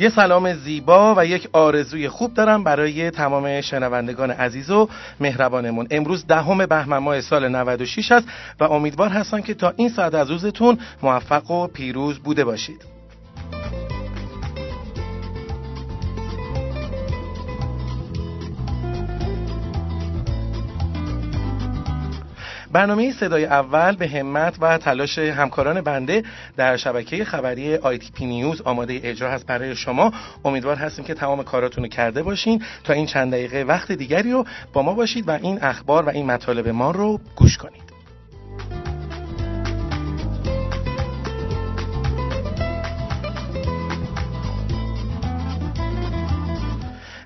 یه سلام زیبا و یک آرزوی خوب دارم برای تمام شنوندگان عزیز و مهربانمون. امروز دهم بهمن ماه سال 96 است و امیدوار هستم که تا این ساعت از روزتون موفق و پیروز بوده باشید. برنامه صدای اول به همت و تلاش همکاران بنده در شبکه خبری آی تی پی نیوز آماده اجرا هست برای شما. امیدوار هستیم که تمام کاراتون رو کرده باشین. تا این چند دقیقه وقت دیگری رو با ما باشید و این اخبار و این مطالب ما رو گوش کنید.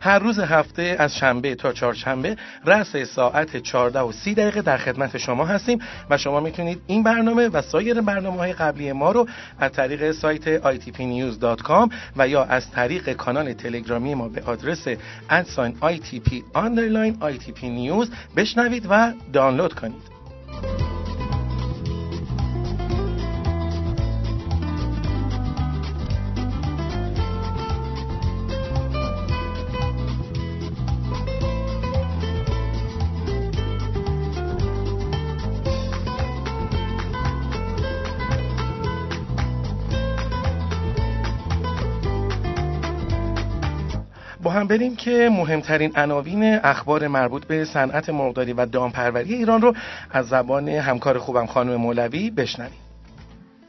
هر روز هفته از شنبه تا چهارشنبه رأس ساعت 14 و 30 دقیقه در خدمت شما هستیم و شما می‌تونید این برنامه و سایر برنامه های قبلی ما رو از طریق سایت itpnews.com و یا از طریق کانال تلگرامی ما به آدرس ادساین itp underline itp news بشنوید و دانلود کنید. هم بریم که مهمترین عناوین اخبار مربوط به صنعت مرغداری و دامپروری ایران رو از زبان همکار خوبم خانم مولوی بشنویم.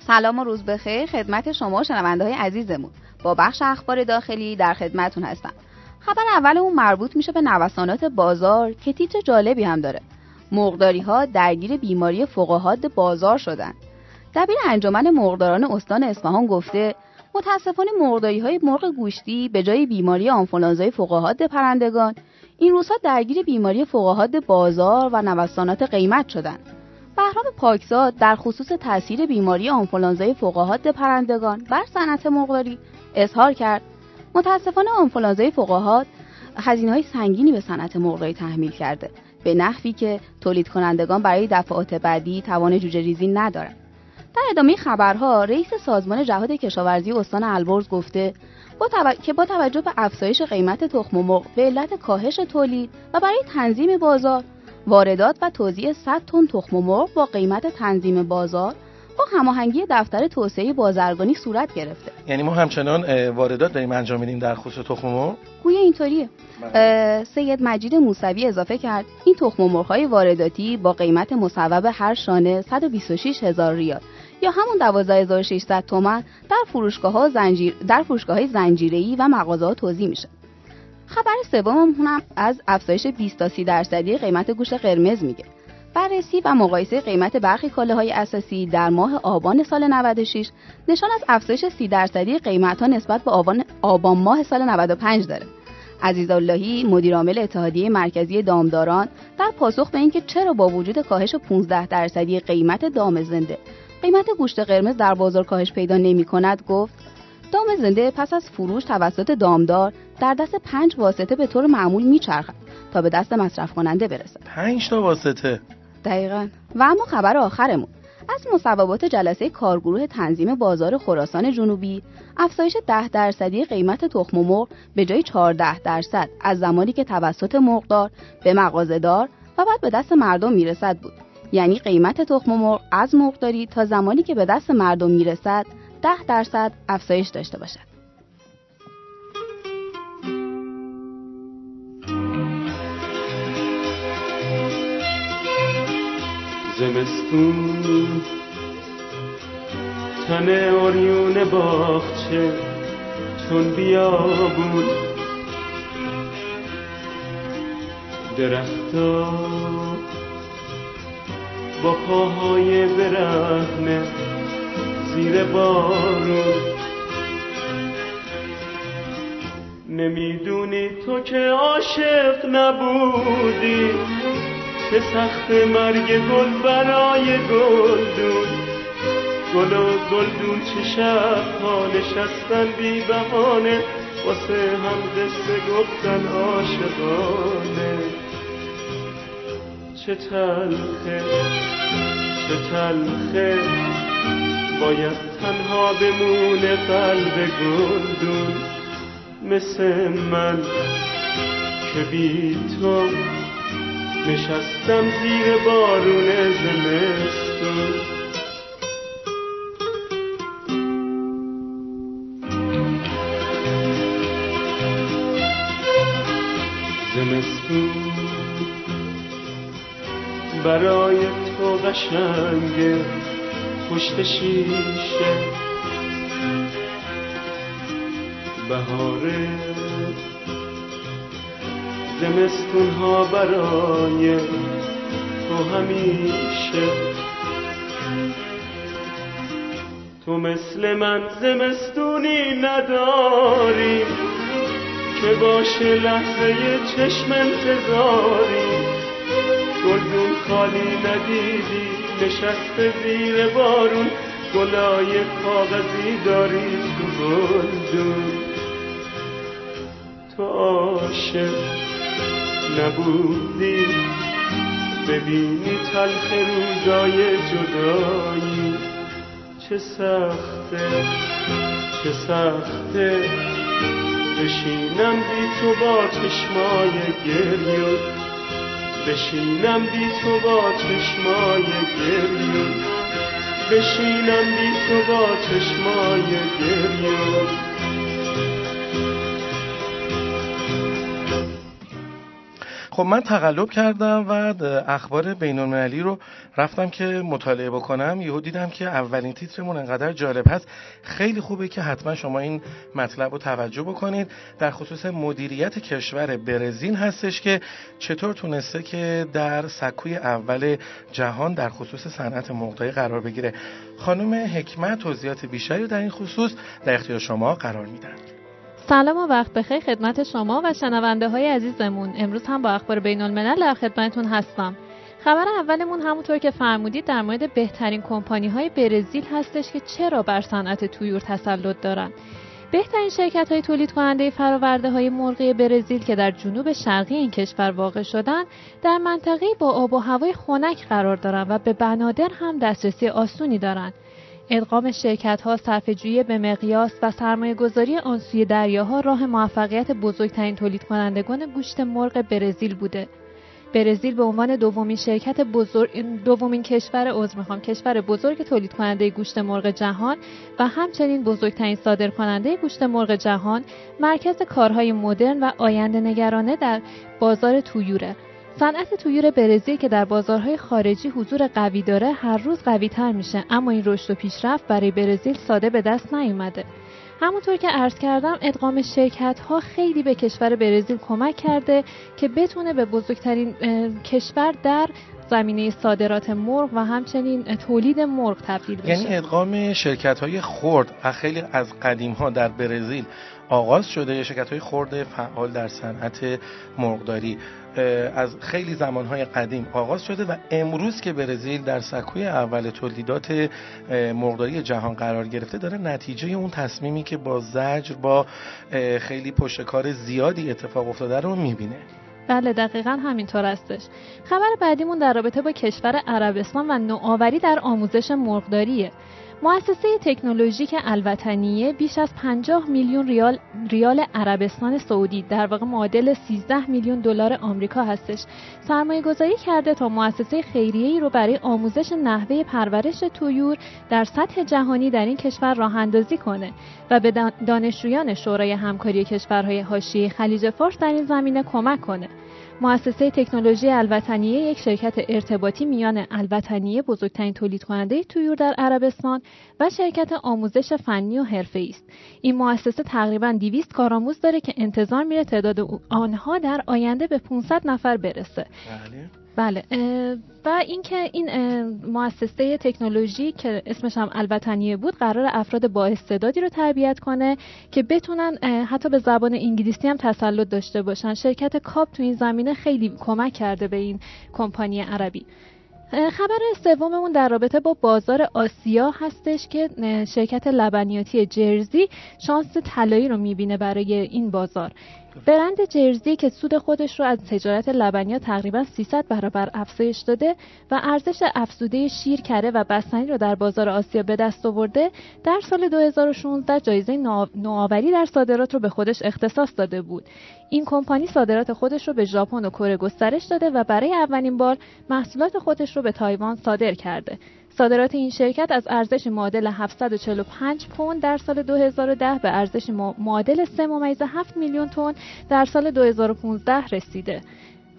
سلام و روز بخیر خدمت شما شنونده های عزیزمون. با بخش اخبار داخلی در خدمتون هستم. خبر اولمون مربوط میشه به نوسانات بازار که تیتر جالبی هم داره. مرغداری ها درگیر بیماری فوقهاد بازار شدن. دبیر انجمن مرغداران استان اصفهان گفته متاسفانه مرغداری های مرغ گوشتی به جای بیماری آنفولانزای فوقهاد پرندگان این روزها درگیر بیماری فوقهاد بازار و نوسانات قیمت شدند. بهرام پاکزاد در خصوص تاثیر بیماری آنفولانزای فوقهاد پرندگان بر صنعت مرغداری اظهار کرد متاسفانه آنفولانزای فوقهاد هزینه های سنگینی به صنعت مرغداری تحمیل کرده به نحوی که تولید کنندگان برای دفعات بعدی توان جوجه ریزی ندارند در ادامه خبرها رئیس سازمان جهاد کشاورزی استان البرز گفته با که با توجه به افزایش قیمت تخم مرغ به علت کاهش تولید و برای تنظیم بازار واردات و توزیع 100 تن تخم مرغ با قیمت تنظیم بازار با هماهنگی دفتر توسعه بازرگانی صورت گرفته. یعنی ما همچنان واردات داریم انجام میدیم در خصوص تخم مرغ؟ گویا اینطوریه. بله. سید مجید موسوی اضافه کرد این تخم مرغ های وارداتی با قیمت مصوب هر شانه 126 هزار ریال. یا همون 12600 تومن در فروشگاه ها زنجیر در فروشگاه های زنجیره‌ای و مغازه ها توزیع میشه خبر سوم هم از افزایش 20 تا 30 درصدی قیمت گوشت قرمز میگه بررسی و مقایسه قیمت برخی کالاهای اساسی در ماه آبان سال 96 نشان از افزایش 30 درصدی قیمت ها نسبت به آبان, آبان ماه سال 95 داره. عزیز اللهی مدیرعامل اتحادیه مرکزی دامداران در پاسخ به اینکه چرا با وجود کاهش 15 درصدی قیمت دام زنده قیمت گوشت قرمز در بازار کاهش پیدا نمی کند گفت دام زنده پس از فروش توسط دامدار در دست پنج واسطه به طور معمول میچرخد تا به دست مصرف کننده برسد. پنج تا واسطه؟ دقیقا. و اما خبر آخرمون. از مصوبات جلسه کارگروه تنظیم بازار خراسان جنوبی افزایش ده درصدی قیمت تخم مرغ به جای 14 درصد از زمانی که توسط مرغدار به مغازهدار و بعد به دست مردم می‌رسد بود. یعنی قیمت تخم مرغ از مرغداری تا زمانی که به دست مردم می‌رسد ده درصد افزایش داشته باشد. زمستون تن آریون باخچه چون بیابون درختا با پاهای برهنه زیر بارون نمی‌دونی تو که عاشق نبودی که سخت مرگ گل برای گلدون. گل و گلدون چه شب ها نشستن بی بهانه واسه هم قصه گفتن عاشقانه. چه تلخه چه تلخه. باید تنها بمونه قلب گلدون مثل من که بی تو نشستم زیر بارون زمستون. زمستون برای تو قشنگه پشت شیشه. بهاره. زمستون ها برای تو همیشه. تو مثل من زمستونی نداری که باشه لحظه چشم انتظاری. خالی ندیدی نشسته زیر بارون گلای کاغذی داری تو گلدون تو عاشق نبودی ببینی تلخ روزای جدایی. چه سخته چه سخته بشینم بی تو با چشمای گریون. بشینم بی تو با چشمای گریون بشینم بی تو با چشمای گریون خب من تقلب کردم و اخبار بین المللی رو رفتم که مطالعه بکنم. یهو دیدم که اولین تیترمون انقدر جالب هست. خیلی خوبه که حتما شما این مطلب رو توجه بکنید. در خصوص مدیریت کشور برزیل هستش که چطور تونسته که در سکوی اول جهان در خصوص صنعت مرغداری قرار بگیره. خانم حکمت توضیحات بیشتری در این خصوص در اختیار شما قرار میدن. سلام و وقت بخیر خدمت شما و شنونده های عزیزمون. امروز هم با اخبار بین الملل در خدمتتون هستم. خبر اولمون همونطور که فرمودید در مورد بهترین کمپانی های برزیل هستش که چرا بر صنعت تویور تسلط دارن. بهترین شرکت های تولید کننده فراورده های مرغی برزیل که در جنوب شرقی این کشور واقع شدن در منطقه با آب و هوای خنک قرار دارند و به بنادر هم دسترسی آسونی دارند ادغام شرکت ها صرفه‌جویی به مقیاس و سرمایه گذاری آن سوی دریاها راه موفقیت بزرگترین تولید کنندگان گوشت مرغ برزیل بوده. برزیل به عنوان دومین شرکت بزرگ دومین کشور عضو می‌خوام کشور بزرگ تولید کننده گوشت مرغ جهان و همچنین بزرگترین صادر کننده گوشت مرغ جهان مرکز کارهای مدرن و آینده نگرانه در بازار تویوره صنعت تویور برزیل که در بازارهای خارجی حضور قوی داره هر روز قوی تر میشه. اما این رشد و پیشرفت برای برزیل ساده به دست نیومده. همونطور که عرض کردم ادغام شرکت ها خیلی به کشور برزیل کمک کرده که بتونه به بزرگترین کشور در زمینه صادرات مرغ و همچنین تولید مرغ تبدیل بشه. یعنی ادغام شرکت های خرد خیلی از قدیم ها در برزیل آغاز شده شرکت های خرد فعال در صنعت مرغداری. از خیلی زمانهای قدیم آغاز شده و امروز که برزیل در سکوی اول تولیدات مرغداری جهان قرار گرفته داره نتیجه اون تصمیمی که با زجر با خیلی پشتکار زیادی اتفاق افتاده رو می‌بینه. بله دقیقا همینطور هستش. خبر بعدیمون در رابطه با کشور عربستان و نوآوری در آموزش مرغداریه. مؤسسه تکنولوژیک الوطنیه بیش از 50 میلیون ریال ریال عربستان سعودی در واقع معادل 13 میلیون دلار آمریکا هستش. سرمایه گذاری کرده تا مؤسسه خیریه‌ای رو برای آموزش نحوه پرورش تویور در سطح جهانی در این کشور راه اندازی کنه و به دانشجویان شورای همکاری کشورهای حاشیه خلیج فارس در این زمینه کمک کنه. مؤسسه تکنولوژی الوطنیه یک شرکت ارتباطی میان الوطنیه بزرگترین تولید کننده تویور در عربستان و شرکت آموزش فنی و حرفه‌ای است. این مؤسسه تقریبا 200 کارآموز داره که انتظار میره تعداد آنها در آینده به 500 نفر برسه. بله. بله و اینکه این مؤسسه تکنولوژی که اسمش هم الوطنیه بود قرار افراد با استعدادی رو تربیت کنه که بتونن حتی به زبان انگلیسی هم تسلط داشته باشن. شرکت کاپ تو این زمینه خیلی کمک کرده به این کمپانی عربی. خبر سوممون در رابطه با بازار آسیا هستش که شرکت لبنیاتی جرزی شانس طلایی رو می‌بینه برای این بازار. برند جرزی که سود خودش رو از تجارت لبنیات تقریبا 300 برابر افزایش داده و ارزش افزوده شیر کره و بستنی رو در بازار آسیا به دست آورده در سال 2016 جایزه نوآوری در صادرات رو به خودش اختصاص داده بود. این کمپانی صادرات خودش رو به ژاپن و کره گسترش داده و برای اولین بار محصولات خودش رو به تایوان صادر کرده. صادرات این شرکت از ارزش معادل 745 پوند در سال 2010 به ارزش معادل 3.7 میلیون تن در سال 2015 رسیده.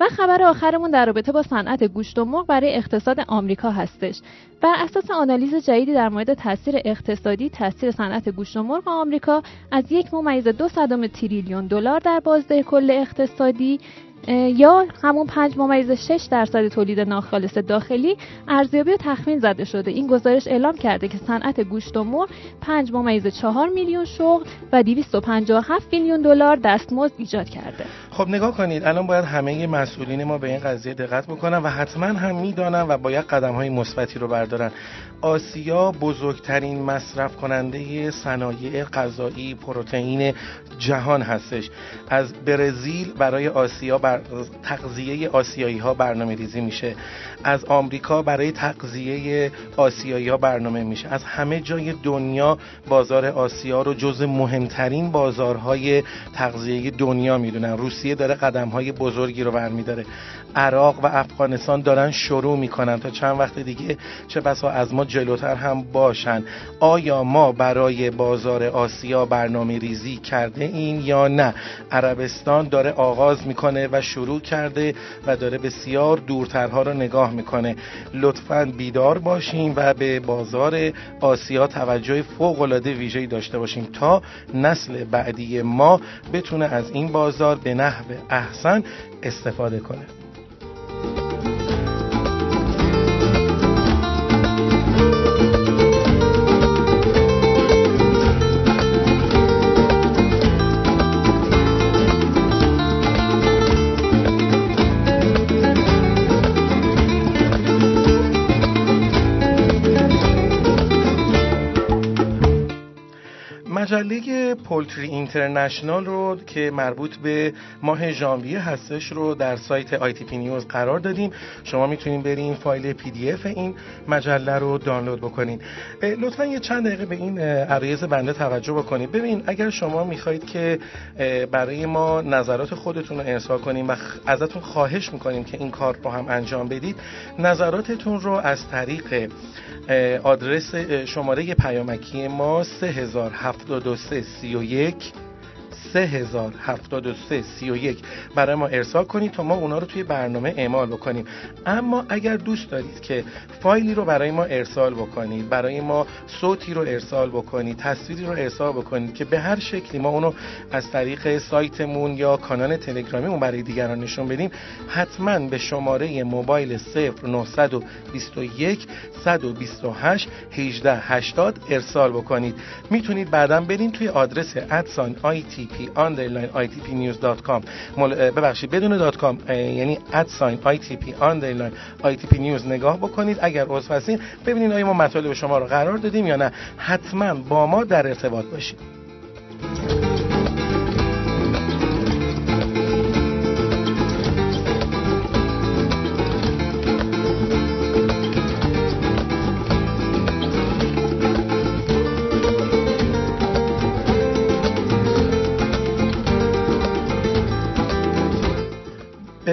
و خبر آخرمون در رابطه با صنعت گوشت و مرغ برای اقتصاد آمریکا هستش. بر اساس آنالیز جدیدی در مورد تاثیر اقتصادی تاثیر صنعت گوشت و مرغ آمریکا از یک ممیز دو صدم تریلیون دلار در بازده کل اقتصادی یا همون 5 ممیز 6 درصد تولید ناخالص داخلی ارزیابی و تخمین زده شده. این گزارش اعلام کرده که صنعت گوشت و مرغ 5 ممیز 4 میلیون شغل و 257 میلیون دلار دستمزد ایجاد کرده. خب نگاه کنید الان باید همه مسئولین ما به این قضیه دقت بکنن و حتما هم می‌دانن و باید قدم های مثبتی رو بردارن. آسیا بزرگترین مصرف کننده صنایع غذایی پروتئین جهان هستش. از برزیل برای آسیا بر تغذیه آسیایی ها برنامه ریزی میشه. از آمریکا برای تغذیه آسیایی ها برنامه میشه. از همه جای دنیا بازار آسیا رو جز مهمترین بازارهای تغذیه دنیا می‌دونن. روسیه داره قدم های بزرگی رو برمیداره. عراق و افغانستان دارن شروع می‌کنن تا چند وقت دیگه چه بسا از ما جلوتر هم باشن. آیا ما برای بازار آسیا برنامه ریزی کرده این یا نه؟ عربستان داره آغاز می‌کنه و شروع کرده و داره بسیار دورترها رو نگاه می‌کنه. لطفا بیدار باشیم و به بازار آسیا توجه فوق العاده ویژه‌ای داشته باشیم تا نسل بعدی ما بتونه از این بازار به نحو احسن استفاده کنه. International رو که مربوط به ماه ژانویه هستش رو در سایت ITP News قرار دادیم. شما می‌تونید برین فایل PDF این مجله رو دانلود بکنین. لطفا یه چند دقیقه به این عرایض بنده توجه بکنید. ببین اگر شما می‌خواهید که برای ما نظرات خودتون رو ارسال کنیم و ازتون خواهش می‌کنیم که این کار رو هم انجام بدید نظراتتون رو از طریق آدرس شماره پیامکی ما 3073 31 3073 برای ما ارسال کنید تا ما اونا رو توی برنامه اعمال بکنیم. اما اگر دوست دارید که فایلی رو برای ما ارسال بکنید برای ما صوتی رو ارسال بکنید تصویری رو ارسال بکنید که به هر شکلی ما اونو از طریق سایتمون یا کانال تلگرامیمون برای دیگران نشون بدیم حتما به شماره موبایل 0921 128 1880 ارسال بکنید. می‌تونید بعدا برین توی آدرس ادسان ITP underline itpnews.com ببخشید بدون دات کام یعنی ادساین ITP underline ITP news. نگاه بکنید اگر عضو هستین ببینید آیا ما مطالب شما رو قرار دادیم یا نه. حتما با ما در ارتباط باشید.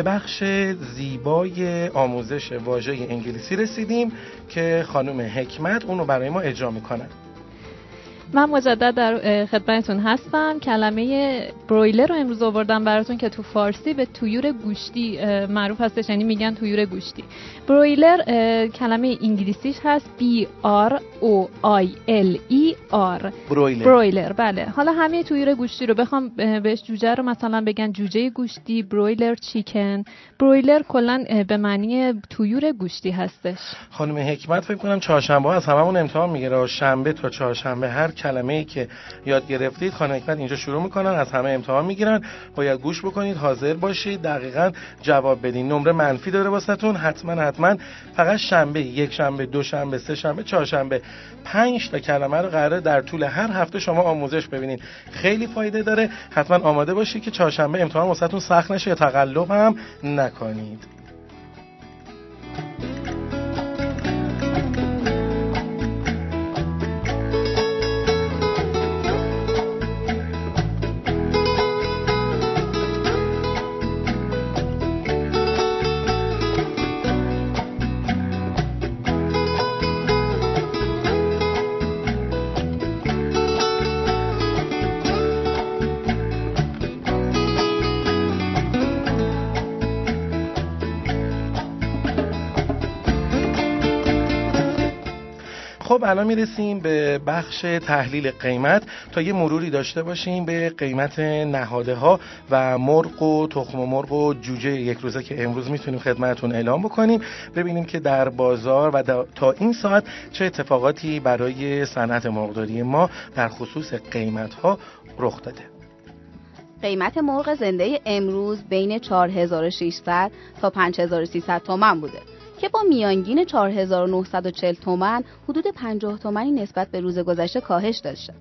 به بخش زیبای آموزش واژه انگلیسی رسیدیم که خانم حکمت اونو برای ما اجرا می‌کنن من مجدد در خدمتتون هستم. کلمه برویلر رو امروز آوردم براتون که تو فارسی به تویور گوشتی معروف هستش یعنی میگن تویور گوشتی. برویلر کلمه انگلیسیش هست B R O I L E R. برویلر برویلر بله. حالا همه تویور گوشتی رو بخوام بهش جوجه رو مثلا بگن جوجه گوشتی برویلر چیکن. برویلر کلا به معنی تویور گوشتی هستش. خانم حکمت فکر کنم چهارشنبه از هممون امتحان می‌گیره شنبه تا چهارشنبه هر کلمه ای که یاد گرفتید خانه حکمت اینجا شروع می‌کنن از همه امتحان می‌گیرن. باید گوش بکنید حاضر باشید. دقیقا جواب بدین. نمره منفی داره واسهتون. حتما حتما فقط شنبه یک شنبه دو شنبه سه شنبه چهارشنبه پنج تا کلمه رو قراره در طول هر هفته شما آموزش ببینید خیلی فایده داره. حتما آماده باشید که چهارشنبه امتحان واسهتون سخت نشه یا تقلب هم نکنید. الان می‌رسیم به بخش تحلیل قیمت. تا یه مروری داشته باشیم به قیمت نهاده ها و مرغ و تخم مرغ و جوجه یک روزه که امروز می‌تونیم خدمتون اعلام بکنیم. ببینیم که در بازار و تا این ساعت چه اتفاقاتی برای صنعت مرغداری ما در خصوص قیمت ها رخ داده. قیمت مرغ زنده امروز بین 4600 تا 5300 تومن بوده. که با میانگین 4940 تومن حدود 50 تومنی نسبت به روز گذشته کاهش داشته.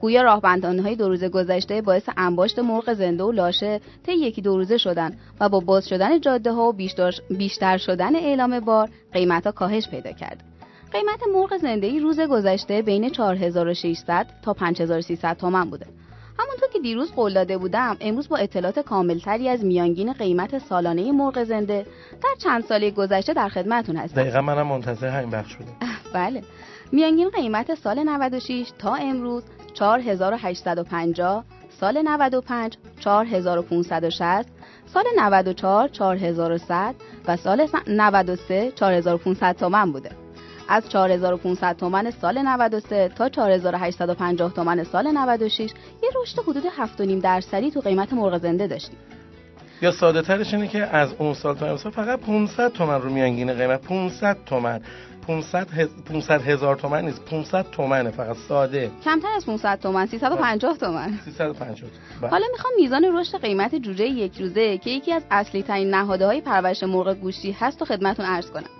گویا راهبندانهای دو روز گذشته باعث انباشت مرغ زنده و لاشه طی یکی دو روزه شدن و با باز شدن جاده ها و بیشتر شدن اعلام بار قیمت ها کاهش پیدا کرد. قیمت مرغ زنده روز گذشته بین 4600 تا 5300 تومن بوده. همونطور که دیروز قول داده بودم امروز با اطلاعات کاملتری از میانگین قیمت سالانه مرغ زنده در چند ساله گذشته در خدمتتون هستم. دقیقا منم منتظر همین بخش بودم بله. میانگین قیمت سال 96 تا امروز 4850 سال 95 4560 سال 94 4100 و سال 93 4500 تومن بوده. از 4500 تومن سال 93 تا 4850 تومن سال 96 یه رشد حدود 7.5 درصدی تو قیمت مرغ زنده داشتیم. یا ساده ترش اینه که از اون سال تا امسال فقط 500 تومن رو میانگین قیمت. 500 تومن 500 500 هزار تومن نیست. 500 تومنه فقط. ساده. کمتر از 500 تومن 350 تومن 350 حالا می‌خوام میزان رشد قیمت جوجه یک روزه که یکی از اصلی ترین نهاده های پرورش مرغ گوشتی هست و خدمتتون عرض کنم.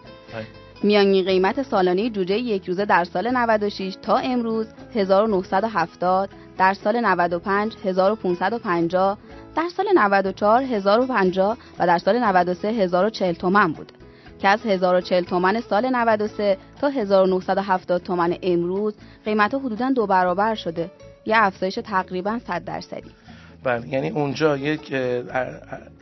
میانگین قیمت سالانه جوجه یک روزه در سال 96 تا امروز 1970 در سال 95 1550 در سال 94 1050 و در سال 93 1040 تومن بود. که از 1040 تومن سال 93 تا 1970 تومن امروز قیمت حدودا دو برابر شده. یه افزایش تقریبا 100 درصدی. بله یعنی اونجا یک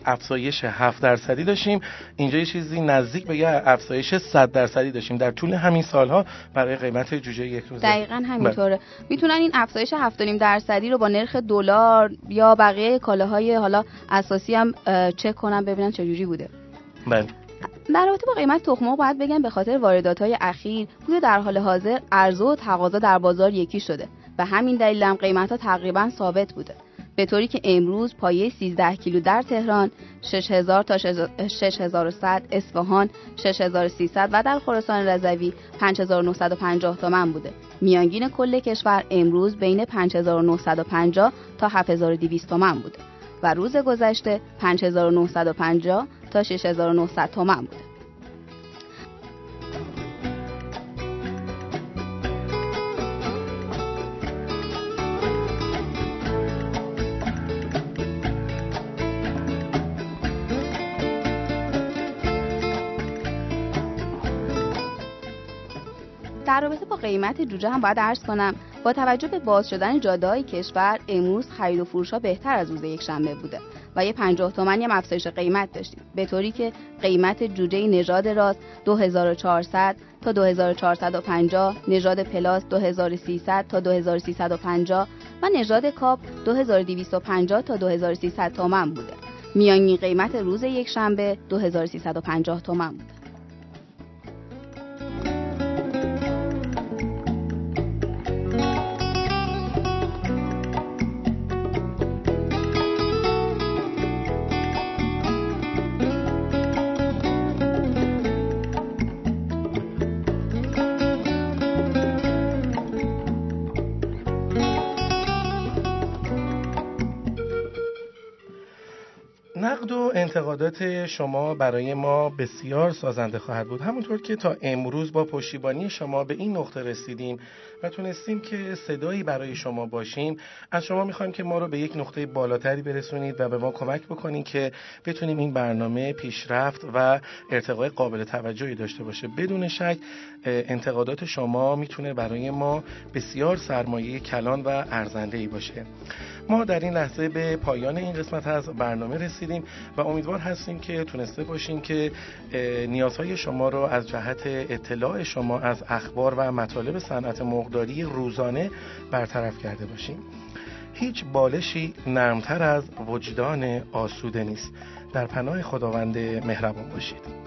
افزایش 7 درصدی داشتیم. اینجا یه چیزی نزدیک به یه افزایش 100 درصدی داشتیم. در طول همین سالها برای قیمت جوجه یک روزه. دقیقا همینطوره. بله. می‌تونن این افزایش 7.5 درصدی رو با نرخ دلار یا بقیه کالاهای حالا اساسی هم چک کنن ببینن چجوری بوده. بله. در رابطه با قیمت تخمه باید بگم به خاطر واردات های اخیر بوده در حال حاضر عرضه و تقاضا در بازار یکی شده و همین دلیل هم قیمت ها تقریبا ثابت بوده. به طوری که امروز پایه 13 کیلو در تهران 6000 تا 6100 اصفهان 6300 و در خراسان رضوی 5950 تومان بوده. میانگین کل کشور امروز بین 5950 تا 7200 تومان بوده و روز گذشته 5950 تا 6900 تومان بوده. در رابطه با قیمت جوجه هم باید عرض کنم. با توجه به باز شدن جاده های کشور امروز خرید و فروش ها بهتر از روز یک شنبه بوده و یه 50 تومانی هم افزایش قیمت داشتیم. به طوری که قیمت جوجه نژاد راست 2400 تا 2450 نژاد پلاس 2300 تا 2350 و نژاد کاپ 2250 تا 2300 تومن بوده. میانگین قیمت روز یک شنبه 2350 تومن بوده. انتقادات شما برای ما بسیار سازنده خواهد بود. همونطور که تا امروز با پشتیبانی شما به این نقطه رسیدیم و تونستیم که صدایی برای شما باشیم. از شما می‌خوایم که ما رو به یک نقطه بالاتری برسونید و به ما کمک بکنید که بتونیم این برنامه پیشرفت و ارتقای قابل توجهی داشته باشه. بدون شک انتقادات شما می‌تونه برای ما بسیار سرمایه کلان و ارزنده ای باشه. ما در این لحظه به پایان این قسمت از برنامه رسیدیم و امیدوار هستیم که تونسته باشیم که نیازهای شما رو از جهت اطلاع شما از اخبار و مطالب صنعت مرغداری روزانه برطرف کرده باشیم. هیچ بالشی نرمتر از وجدان آسوده نیست. در پناه خداوند مهربان باشید.